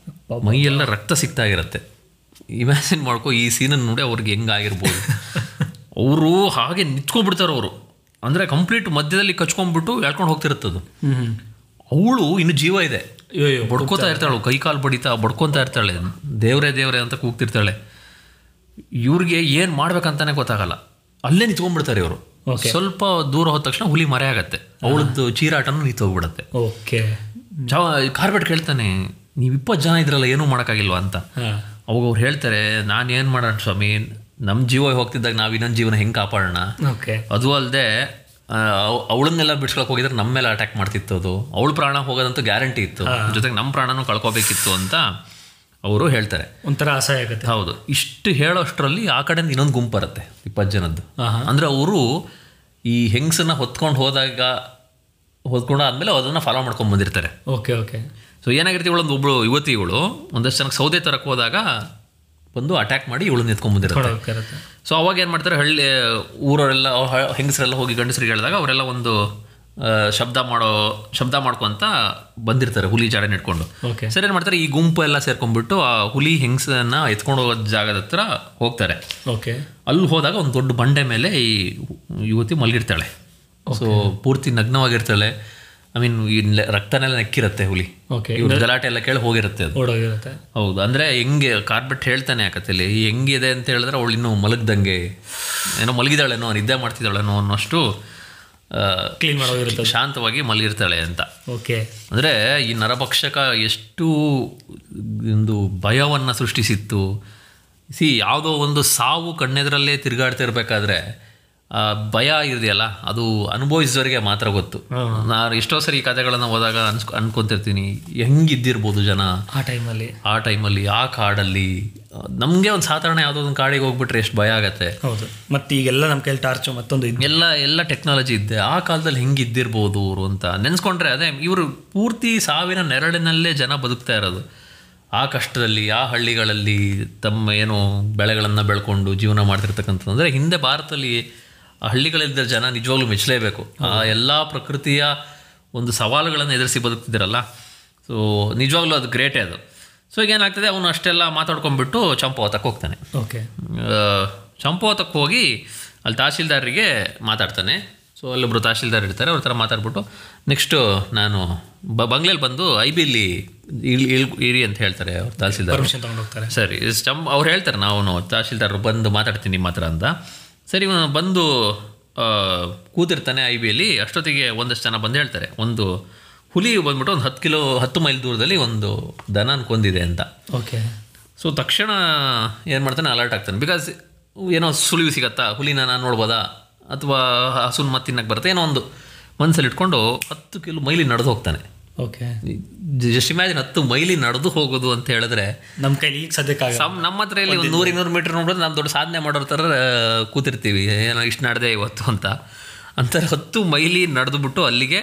ಮೈಯೆಲ್ಲ ರಕ್ತ ಸಿಗ್ತಾ ಇರುತ್ತೆ. ಇಮ್ಯಾಜಿನ್ ಮಾಡ್ಕೊ ಈ ಸೀನನ್ನು ನೋಡಿ ಅವ್ರಿಗೆ ಹೆಂಗಾಗಿರ್ಬೋದು. ಅವರು ಹಾಗೆ ನಿಂತ್ಕೊಂಡ್ಬಿಡ್ತಾರೆ ಅವರು. ಅಂದರೆ ಕಂಪ್ಲೀಟ್ ಮಧ್ಯದಲ್ಲಿ ಕಚ್ಕೊಂಡ್ಬಿಟ್ಟು ಎಳ್ಕೊಂಡು ಹೋಗ್ತಿರುತ್ತದು. ಅವಳು ಇನ್ನು ಜೀವ ಇದೆ. ಬಡ್ಕೋತಾ ಇರ್ತಾಳು ಕೈ ಕಾಲು ಬಡಿತಾ ಬಡ್ಕೊತಾ ಇರ್ತಾಳೆ. ದೇವರೇ ದೇವ್ರೆ ಅಂತ ಕೂಗ್ತಿರ್ತಾಳೆ. ಇವ್ರಿಗೆ ಏನು ಮಾಡ್ಬೇಕಂತಾನೆ ಗೊತ್ತಾಗಲ್ಲ. ಅಲ್ಲೇ ನಿಂತ್ಕೊಂಡ್ಬಿಡ್ತಾರೆ ಇವರು. ಸ್ವಲ್ಪ ದೂರ ಹೋದ ತಕ್ಷಣ ಹುಲಿ ಮರೆ ಆಗತ್ತೆ. ಅವಳದ್ದು ಚೀರಾಟನೂ ನಿಂತೋಗ್ಬಿಡತ್ತೆ. ಓಕೆ ಜಾವ ಕಾರ್ಬೆಟ್ ಕೇಳ್ತಾನೆ ನೀವು ಇಪ್ಪತ್ತು ಜನ ಇದ್ರಲ್ಲ ಏನೂ ಮಾಡೋಕ್ಕಾಗಿಲ್ವಾ? ಅಂತ. ಅವಾಗ ಅವ್ರು ಹೇಳ್ತಾರೆ ನಾನು ಏನು ಮಾಡೋಣ ಸ್ವಾಮಿ? ನಮ್ಮ ಜೀವ ಹೋಗ್ತಿದ್ದಾಗ ನಾವು ಇನ್ನೊಂದು ಜೀವನ ಹೆಂಗೆ ಕಾಪಾಡೋಣ? ಓಕೆ ಅದು ಅಲ್ಲದೆ ಅವಳನ್ನೆಲ್ಲ ಬಿಡ್ಸ್ಕೊಳಕ್ ಹೋಗಿದ್ರೆ ನಮ್ಮ ಮೇಲೆ ಅಟ್ಯಾಕ್ ಮಾಡ್ತಿತ್ತು ಅದು. ಅವಳು ಪ್ರಾಣ ಹೋಗೋದಂತೂ ಗ್ಯಾರಂಟಿ ಇತ್ತು. ಜೊತೆಗೆ ನಮ್ಮ ಪ್ರಾಣನೂ ಕಳ್ಕೊಬೇಕಿತ್ತು ಅಂತ ಅವರು ಹೇಳ್ತಾರೆ. ಒಂಥರ ಅಸಹ್ಯ ಆಗುತ್ತೆ. ಹೌದು. ಇಷ್ಟು ಹೇಳೋಷ್ಟರಲ್ಲಿ ಆ ಕಡೆಯಿಂದ ಇನ್ನೊಂದು ಗುಂಪು ಬರುತ್ತೆ ಇಪ್ಪತ್ತು ಜನದ್ದು. ಅಂದರೆ ಅವರು ಈ ಹೆಂಗ್ಸನ್ನ ಹೊತ್ಕೊಂಡು ಹೋದಾಗ ಹೊತ್ಕೊಂಡು ಆದಮೇಲೆ ಅದನ್ನ ಫಾಲೋ ಮಾಡ್ಕೊಂಡು ಬಂದಿರ್ತಾರೆ. ಓಕೆ ಓಕೆ ಸೊ ಏನಾಗಿರುತ್ತೆ ಒಂದು ಒಬ್ಬಳು ಯುವತಿಗಳು ಇವಳು. ಒಂದಷ್ಟು ಜನಕ್ಕೆ ಸೌದೆ ತರಕ್ಕೆ ಹೋದಾಗ ಬಂದು ಅಟ್ಯಾಕ್ ಮಾಡಿ ಇವಳು ನಿಂತ್ಕೊಂಡ್ಬಂದಿರುತ್ತೆ. ಸೊ ಅವಾಗ ಏನು ಮಾಡ್ತಾರೆ ಹಳ್ಳಿ ಊರವರೆಲ್ಲ ಹೆಂಗಸರೆಲ್ಲ ಹೋಗಿ ಗಂಡಸರಿಗೆ ಹೇಳಿದಾಗ ಅವರೆಲ್ಲ ಒಂದು ಶಬ್ದ ಮಾಡೋ ಶಬ್ದ ಮಾಡ್ಕೊಂತ ಬಂದಿರ್ತಾರೆ ಹುಲಿ ಜಾಡ ಇಟ್ಕೊಂಡು. ಓಕೆ ಸರಿ ಏನು ಮಾಡ್ತಾರೆ ಈ ಗುಂಪು ಎಲ್ಲ ಸೇರ್ಕೊಂಡ್ಬಿಟ್ಟು ಆ ಹುಲಿ ಹೆಂಗಸನ್ನ ಎತ್ಕೊಂಡು ಹೋಗೋ ಜಾಗದ ಹತ್ರ ಹೋಗ್ತಾರೆ. ಓಕೆ ಅಲ್ಲಿ ಹೋದಾಗ ಒಂದು ದೊಡ್ಡ ಬಂಡೆ ಮೇಲೆ ಈ ಯುವತಿ ಮಲಗಿರ್ತಾಳೆ. ಸೊ ಪೂರ್ತಿ ನಗ್ನವಾಗಿರ್ತಾಳೆ. ಐ ಮೀನ್ ರಕ್ತನೆಲ್ಲ ನೆಕ್ಕಿರುತ್ತೆ ಹುಲಿ. ಓಕೆ ಇವ್ರ ಗಲಾಟೆ ಎಲ್ಲ ಕೇಳಿ ಹೋಗಿರುತ್ತೆ ಅದು. ಓಡೋಗಿರುತ್ತೆ. ಹೌದು ಅಂದ್ರೆ ಹೆಂಗೆ ಕಾರ್ಬೆಟ್ ಹೇಳ್ತಾನೆ ಯಾಕತ್ತಲ್ಲಿ ಹೆಂಗಿದೆ ಅಂತ ಹೇಳಿದ್ರೆ ಅವಳು ಇನ್ನೂ ಮಲಗ್ದಂಗೆ ಏನೋ ಮಲಗಿದಾಳೇನೋ ನಿದ್ದೆ ಮಾಡ್ತಿದ್ದಾಳೇನೋ ಅನ್ನೋಷ್ಟು ಕ್ಲೀನ್ ಮಾಡೋದಿರುತ್ತೆ ಶಾಂತವಾಗಿ ಮಲಗಿರ್ತಾಳೆ ಅಂತ. ಓಕೆ ಅಂದ್ರೆ ಈ ನರಭಕ್ಷಕ ಎಷ್ಟು ಒಂದು ಭಯವನ್ನು ಸೃಷ್ಟಿಸಿತ್ತು. ಸಿ ಯಾವುದೋ ಒಂದು ಸಾವು ಕಣ್ಣೆದರಲ್ಲೇ ತಿರುಗಾಡ್ತಿರ್ಬೇಕಾದ್ರೆ ಭಯ ಇದೆಯಲ್ಲ ಅದು ಅನುಭವಿಸಿದವರಿಗೆ ಮಾತ್ರ ಗೊತ್ತು. ನಾನು ಎಷ್ಟೋ ಸರಿ ಈ ಕಥೆಗಳನ್ನು ಹೋದಾಗ ಅನ್ಸ್ ಅನ್ಕೊಂತಿರ್ತೀನಿ ಹೆಂಗಿದ್ದಿರ್ಬೋದು ಜನ? ಆ ಟೈಮಲ್ಲಿ. ಆ ಟೈಮಲ್ಲಿ ಆ ಕಾಡಲ್ಲಿ ನಮಗೆ ಒಂದು ಸಾಧಾರಣ ಯಾವುದೋ ಒಂದು ಕಾಡಿಗೆ ಹೋಗ್ಬಿಟ್ರೆ ಎಷ್ಟು ಭಯ ಆಗತ್ತೆ. ಹೌದು. ಮತ್ತೆ ಈಗೆಲ್ಲ ನಮ್ಮ ಕೈಲಿ ಟಾರ್ಚು ಮತ್ತೊಂದು ಎಲ್ಲ ಎಲ್ಲ ಟೆಕ್ನಾಲಜಿ ಇದ್ದೆ. ಆ ಕಾಲದಲ್ಲಿ ಹೆಂಗಿದ್ದಿರ್ಬೋದು ಅವರು ಅಂತ ನೆನೆಸ್ಕೊಂಡ್ರೆ ಅದೇ ಇವರು ಪೂರ್ತಿ ಸಾವಿನ ನೆರಳಿನಲ್ಲೇ ಜನ ಬದುಕ್ತಾ ಇರೋದು. ಆ ಕಷ್ಟದಲ್ಲಿ ಆ ಹಳ್ಳಿಗಳಲ್ಲಿ ತಮ್ಮ ಏನು ಬೆಳೆಗಳನ್ನು ಬೆಳ್ಕೊಂಡು ಜೀವನ ಮಾಡ್ತಿರ್ತಕ್ಕಂಥದ್ದು. ಅಂದರೆ ಹಿಂದೆ ಭಾರತದಲ್ಲಿ ಆ ಹಳ್ಳಿಗಳಿದ್ದ ಜನ ನಿಜವಾಗ್ಲೂ ಮೆಚ್ಚಲೇಬೇಕು. ಆ ಎಲ್ಲ ಪ್ರಕೃತಿಯ ಒಂದು ಸವಾಲುಗಳನ್ನು ಎದುರಿಸಿ ಬದುಕ್ತಿದ್ದೀರಲ್ಲ? ಸೊ ನಿಜವಾಗ್ಲೂ ಅದು ಗ್ರೇಟೇ ಅದು. ಸೊ ಈಗ ಏನಾಗ್ತದೆ ಅವನು ಅಷ್ಟೆಲ್ಲ ಮಾತಾಡ್ಕೊಂಡ್ಬಿಟ್ಟು ಚಂಪೋತಕ್ಕೆ ಹೋಗ್ತಾನೆ. ಓಕೆ. ಚಂಪೋತಕ್ಕೆ ಚಂಪಾವತಕ್ಕೆ ಹೋಗಿ ಅಲ್ಲಿ ತಹಶೀಲ್ದಾರರಿಗೆ ಮಾತಾಡ್ತಾನೆ. ಸೊ ಅಲ್ಲೊಬ್ಬರು ತಹಶೀಲ್ದಾರ್ ಇರ್ತಾರೆ ಅವ್ರ ಥರ ಮಾತಾಡ್ಬಿಟ್ಟು ನೆಕ್ಸ್ಟು ನಾನು ಬ ಬಂಗ್ಲೆಯಲ್ಲಿ ಬಂದು ಐ ಬಿಲಿ ಇಲ್ಲಿ ಇಳ್ ಇರಿ ಅಂತ ಹೇಳ್ತಾರೆ ಅವ್ರು ತಹಶೀಲ್ದಾರ್. ಸರಿ ಚಂಪ್ ಅವ್ರು ಹೇಳ್ತಾರೆ ನಾವು ತಹಶೀಲ್ದಾರ್ ಬಂದು ಮಾತಾಡ್ತೀನಿ ನಿಮ್ಮ ಹತ್ರ ಅಂತ. ಸರಿ ಇವನು ಬಂದು ಕೂತಿರ್ತಾನೆ ಐ ಬಿಯಲ್ಲಿ ಅಷ್ಟೊತ್ತಿಗೆ ಒಂದಷ್ಟು ಜನ ಬಂದು ಹೇಳ್ತಾರೆ ಒಂದು ಹುಲಿ ಬಂದ್ಬಿಟ್ಟು ಒಂದು ಹತ್ತು ಕಿಲೋ ಹತ್ತು ಮೈಲ್ ದೂರದಲ್ಲಿ ಒಂದು ದನ ಕೊಂದಿದೆ ಅಂತ. ಓಕೆ. ಸೊ ತಕ್ಷಣ ಏನು ಮಾಡ್ತಾನೆ ಅಲರ್ಟ್ ಆಗ್ತಾನೆ. ಬಿಕಾಸ್ ಏನೋ ಸುಳಿವು ಸಿಗತ್ತಾ? ಹುಲಿನ ನಾನು ನೋಡ್ಬೋದಾ? ಅಥವಾ ಹಸುನ ಮತ್ತೆ ತಿನ್ನಕ್ಕೆ ಬರುತ್ತೆ? ಏನೋ ಒಂದು ಮನಸ್ಸಲ್ಲಿ ಇಟ್ಕೊಂಡು ಹತ್ತು ಕಿಲೋ ಮೈಲಿ ನಡೆದು ಹೋಗ್ತಾನೆ. ಓಕೆ ಜಸ್ಟ್ ಇಮ್ಯಾಜಿನ್ ಹತ್ತು ಮೈಲಿ ನಡೆದು ಹೋಗೋದು ಅಂತ ಹೇಳಿದ್ರೆ ನಮ್ಮ ಕೈಲಿ ಈಗ ಸದ್ಯಕ್ಕಾಗ ಸಮ್ ನಮ್ಮ ಹತ್ರ ಇಲ್ಲಿ ಒಂದು ನೂರು ಇನ್ನೂರು ಮೀಟರ್ ನೋಡಿದ್ರೆ ನಾವು ದೊಡ್ಡ ಸಾಧನೆ ಮಾಡೋರ ಥರ ಕೂತಿರ್ತೀವಿ. ಏನೋ ಇಷ್ಟು ನಡೆದೆ ಇವತ್ತು ಅಂತ. ಅಂತಾರೆ ಹತ್ತು ಮೈಲಿ ನಡೆದುಬಿಟ್ಟು ಅಲ್ಲಿಗೆ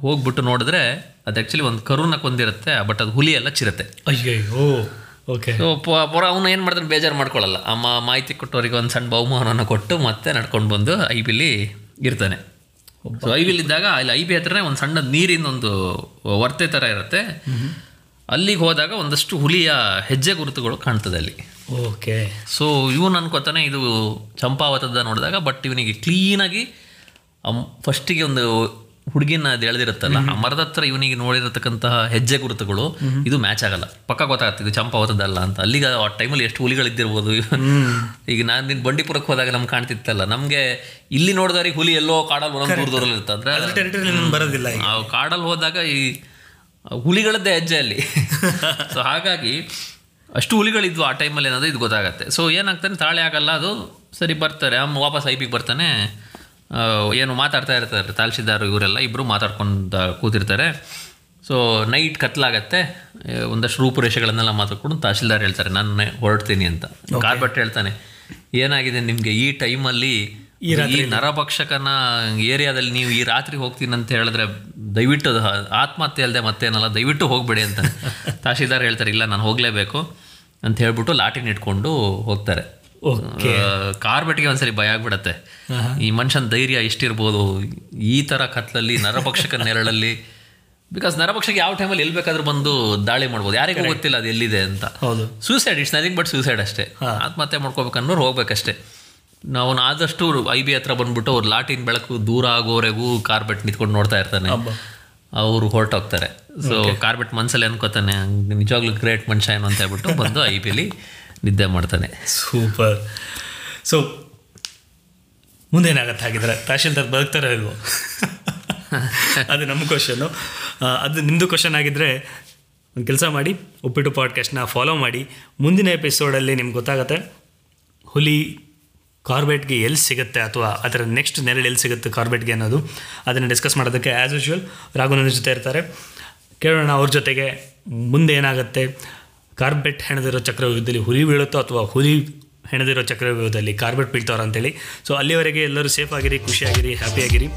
ಹೋಗ್ಬಿಟ್ಟು ನೋಡಿದ್ರೆ ಅದು ಆ್ಯಕ್ಚುಲಿ ಒಂದು ಕರುನ ಕೊಂದಿರುತ್ತೆ ಬಟ್ ಅದು ಹುಲಿ ಎಲ್ಲ ಚಿರತೆ. ಅಯ್ಯಯ್ಯೋ ಓಕೆ ಸೊ ಪುರ ಅವನು ಏನು ಮಾಡ್ತಾನೆ ಬೇಜಾರು ಮಾಡ್ಕೊಳ್ಳಲ್ಲ ಅಮ್ಮ ಮಾಹಿತಿ ಕೊಟ್ಟವರಿಗೆ ಒಂದು ಸಣ್ಣ ಬಹುಮಾನವನ್ನು ಕೊಟ್ಟು ಮತ್ತೆ ನಡ್ಕೊಂಡು ಬಂದು ಐ ಬಿಲಿ ಇರ್ತಾನೆ. ಸೊ ಇದ್ದಾಗ ಅಲ್ಲಿ ಐ ಬಿ ಹತ್ರನೇ ಒಂದು ಸಣ್ಣ ನೀರಿನ ಒಂದು ವರ್ತೆ ಥರ ಇರುತ್ತೆ. ಅಲ್ಲಿಗೆ ಹೋದಾಗ ಒಂದಷ್ಟು ಹುಲಿಯ ಹೆಜ್ಜೆ ಗುರುತುಗಳು ಕಾಣ್ತದೆ ಅಲ್ಲಿ. ಓಕೆ ಸೊ ಇವನು ಅನ್ಕೋತಾನೆ ಇದು ಚಂಪಾವತದ ನೋಡಿದಾಗ ಬಟ್ ಇವನಿಗೆ ಕ್ಲೀನಾಗಿ ಫಸ್ಟಿಗೆ ಒಂದು ಹುಡುಗಿನ ಅದು ಎಳೆದಿರುತ್ತಲ್ಲ ಆ ಮರದ ಹತ್ರ ಇವನಿಗೆ ನೋಡಿರತಕ್ಕಂತಹ ಹೆಜ್ಜೆ ಗುರುತುಗಳು ಇದು ಮ್ಯಾಚ್ ಆಗಲ್ಲ. ಪಕ್ಕ ಗೊತ್ತಾಗ್ತದೆ ಚಂಪ ಚಂಪಾವತದಲ್ಲ ಅಂತ. ಅಲ್ಲಿಗೆ ಆ ಟೈಮಲ್ಲಿ ಎಷ್ಟು ಹುಲಿಗಳಿದ್ದಿರ್ಬೋದು. ಈಗ ನಾನು ನಿನ್ನ ಬಂಡೀಪುರಕ್ಕೆ ಹೋದಾಗ ನಮ್ಗೆ ಕಾಣ್ತಿತ್ತಲ್ಲ ನಮಗೆ ಇಲ್ಲಿ ನೋಡಿದವ್ರಿಗೆ ಹುಲಿ ಎಲ್ಲೋ ಕಾಡಲ್ಲಿ ಒಂದೊಂದು ಇರ್ತಂದ್ರೆ ಬರೋದಿಲ್ಲ ಕಾಡಲ್ಲಿ ಹೋದಾಗ ಈ ಹುಲಿಗಳದ್ದೇ ಹೆಜ್ಜೆ ಅಲ್ಲಿ. ಸೊ ಹಾಗಾಗಿ ಅಷ್ಟು ಹುಲಿಗಳಿದ್ವು ಆ ಟೈಮಲ್ಲಿ ಏನಾದರೂ ಇದು ಗೊತ್ತಾಗತ್ತೆ. ಸೊ ಏನಾಗ್ತಾನೆ ತಾಳೆ ಆಗಲ್ಲ ಅದು ಸರಿ ಬರ್ತಾರೆ. ಅಮ್ಮ ವಾಪಸ್ ಐಪಿಗೆ ಬರ್ತಾನೆ. ಏನು ಮಾತಾಡ್ತಾ ಇರ್ತಾರೆ ತಾಲ್ಸಿದಾರು ಇವರೆಲ್ಲ ಇಬ್ಬರು ಮಾತಾಡ್ಕೊಂಡು ಕೂತಿರ್ತಾರೆ. ಸೊ ನೈಟ್ ಕತ್ಲಾಗತ್ತೆ. ಒಂದಷ್ಟು ರೂಪುರೇಷೆಗಳನ್ನೆಲ್ಲ ಮಾತಾಡ್ಕೊಂಡು ತಹಶೀಲ್ದಾರ್ ಹೇಳ್ತಾರೆ ನಾನು ಹೊರಡ್ತೀನಿ ಅಂತ. ಕಾರ್ಬಟ್ ಹೇಳ್ತಾನೆ. ಏನಾಗಿದೆ ನಿಮಗೆ ಈ ಟೈಮಲ್ಲಿ ಈ ನರಭಕ್ಷಕನ ಏರಿಯಾದಲ್ಲಿ ನೀವು ಈ ರಾತ್ರಿ ಹೋಗ್ತೀನಿ ಅಂತ ಹೇಳಿದ್ರೆ ದಯವಿಟ್ಟು ಆತ್ಮಹತ್ಯೆ ಅಲ್ಲದೆ ಮತ್ತೇನಲ್ಲ ದಯವಿಟ್ಟು ಹೋಗ್ಬೇಡಿ ಅಂತ. ತಹಶೀಲ್ದಾರ್ ಹೇಳ್ತಾರೆ ಇಲ್ಲ ನಾನು ಹೋಗಲೇಬೇಕು. ಅಂತ ಹೇಳ್ಬಿಟ್ಟು ಲಾಟಿನ ಇಟ್ಕೊಂಡು ಹೋಗ್ತಾರೆ. ಕಾರ್ಬೆಟ್ಗೆ ಒಂದ್ಸರಿ ಭಯ ಆಗ್ಬಿಡತ್ತೆ. ಈ ಮನುಷ್ಯನ ಧೈರ್ಯ ಎಷ್ಟಿರ್ಬೋದು? ಈ ತರ ಕತ್ಲಲ್ಲಿ ನರಭಕ್ಷಕ ನೆರಳಲ್ಲಿ ಬಿಕಾಸ್ ನರಭಕ್ಷಕ ಯಾವ ಟೈಮಲ್ಲಿ ಎಲ್ಲಿ ಬೇಕಾದ್ರೂ ಬಂದು ದಾಳಿ ಮಾಡ್ಬೋದು. ಯಾರಿಗೂ ಗೊತ್ತಿಲ್ಲ ಅದು ಎಲ್ಲಿದೆ ಅಂತ. Suicide it's nothing but suicide ಅಷ್ಟೇ. ಆತ್ಮಹತ್ಯೆ ಮಾಡ್ಕೋಬೇಕನ್ನೋರು ಹೋಗ್ಬೇಕಷ್ಟೇ. ನಾವು ಆದಷ್ಟು ಐ ಬಿ ಹತ್ರ ಬಂದ್ಬಿಟ್ಟು ಅವ್ರು ಲಾಟಿನ ಬೆಳಕು ದೂರ ಆಗೋವರೆಗೂ ಕಾರ್ಬೆಟ್ ನಿಂತ್ಕೊಂಡು ನೋಡ್ತಾ ಇರ್ತಾನೆ. ಅವರು ಹೊರಟೋಗ್ತಾರೆ. ಸೊ ಕಾರ್ಬೆಟ್ ಮನ್ಸಲ್ಲಿ ಅನ್ಕೋತಾನೆ ನಿಜವಾಗ್ಲೂ ಗ್ರೇಟ್ ಮನುಷ್ಯ ಏನು ಅಂತ ಹೇಳ್ಬಿಟ್ಟು ಬಂದು ಐ ಪಿಲಿ ನಿದ್ದೆ ಮಾಡ್ತಾನೆ. ಸೂಪರ್. ಸೊ ಮುಂದೇನಾಗತ್ತೆ ಹಾಗಿದ್ರೆ? ತಹಶೀಲ್ದಾರ್ ಬದುಕ್ತಾರೆ ಇಲ್ವೋ ಅದು ನಮ್ಮ ಕ್ವಶನು ಅದು ನಿಮ್ಮದು ಕ್ವಶನ್ ಆಗಿದ್ದರೆ ಒಂದು ಕೆಲಸ ಮಾಡಿ, ಉಪ್ಪಿಟ್ಟು ಪಾಡ್ಕಾಸ್ಟ್ನ ಫಾಲೋ ಮಾಡಿ. ಮುಂದಿನ ಎಪಿಸೋಡಲ್ಲಿ ನಿಮ್ಗೆ ಗೊತ್ತಾಗುತ್ತೆ, ಹುಲಿ ಕಾರ್ಬೆಟ್ಗೆ ಎಲ್ಲಿ ಸಿಗುತ್ತೆ ಅಥವಾ ಅದರ ನೆಕ್ಸ್ಟ್ ನೆರಳು ಎಲ್ಲಿ ಸಿಗುತ್ತೆ ಕಾರ್ಬೆಟ್ಗೆ ಅನ್ನೋದು. ಅದನ್ನು ಡಿಸ್ಕಸ್ ಮಾಡೋದಕ್ಕೆ ಆ್ಯಸ್ ಯೂಶ್ವಲ್ ರಾಘು ಜೊತೆ ಇರ್ತಾರೆ. ಕೇಳೋಣ ಅವ್ರ ಜೊತೆಗೆ ಮುಂದೆ ಏನಾಗುತ್ತೆ. ಕಾರ್ಬೆಟ್ ಹೆಣದಿರೋ ಚಕ್ರವ್ಯೂಹದಲ್ಲಿ ಹುಲಿ ಬೀಳುತ್ತೋ ಅಥವಾ ಹುಲಿ ಹೆಣದಿರೋ ಚಕ್ರವ್ಯೂಹದಲ್ಲಿ ಕಾರ್ಬೆಟ್ ಬೀಳ್ತಾವ್ರ ಅಂತೇಳಿ. ಸೊ ಅಲ್ಲಿವರೆಗೆ ಎಲ್ಲರೂ ಸೇಫ್ ಆಗಿರಿ, ಖುಷಿಯಾಗಿರಿ ಹ್ಯಾಪಿಯಾಗಿರಿ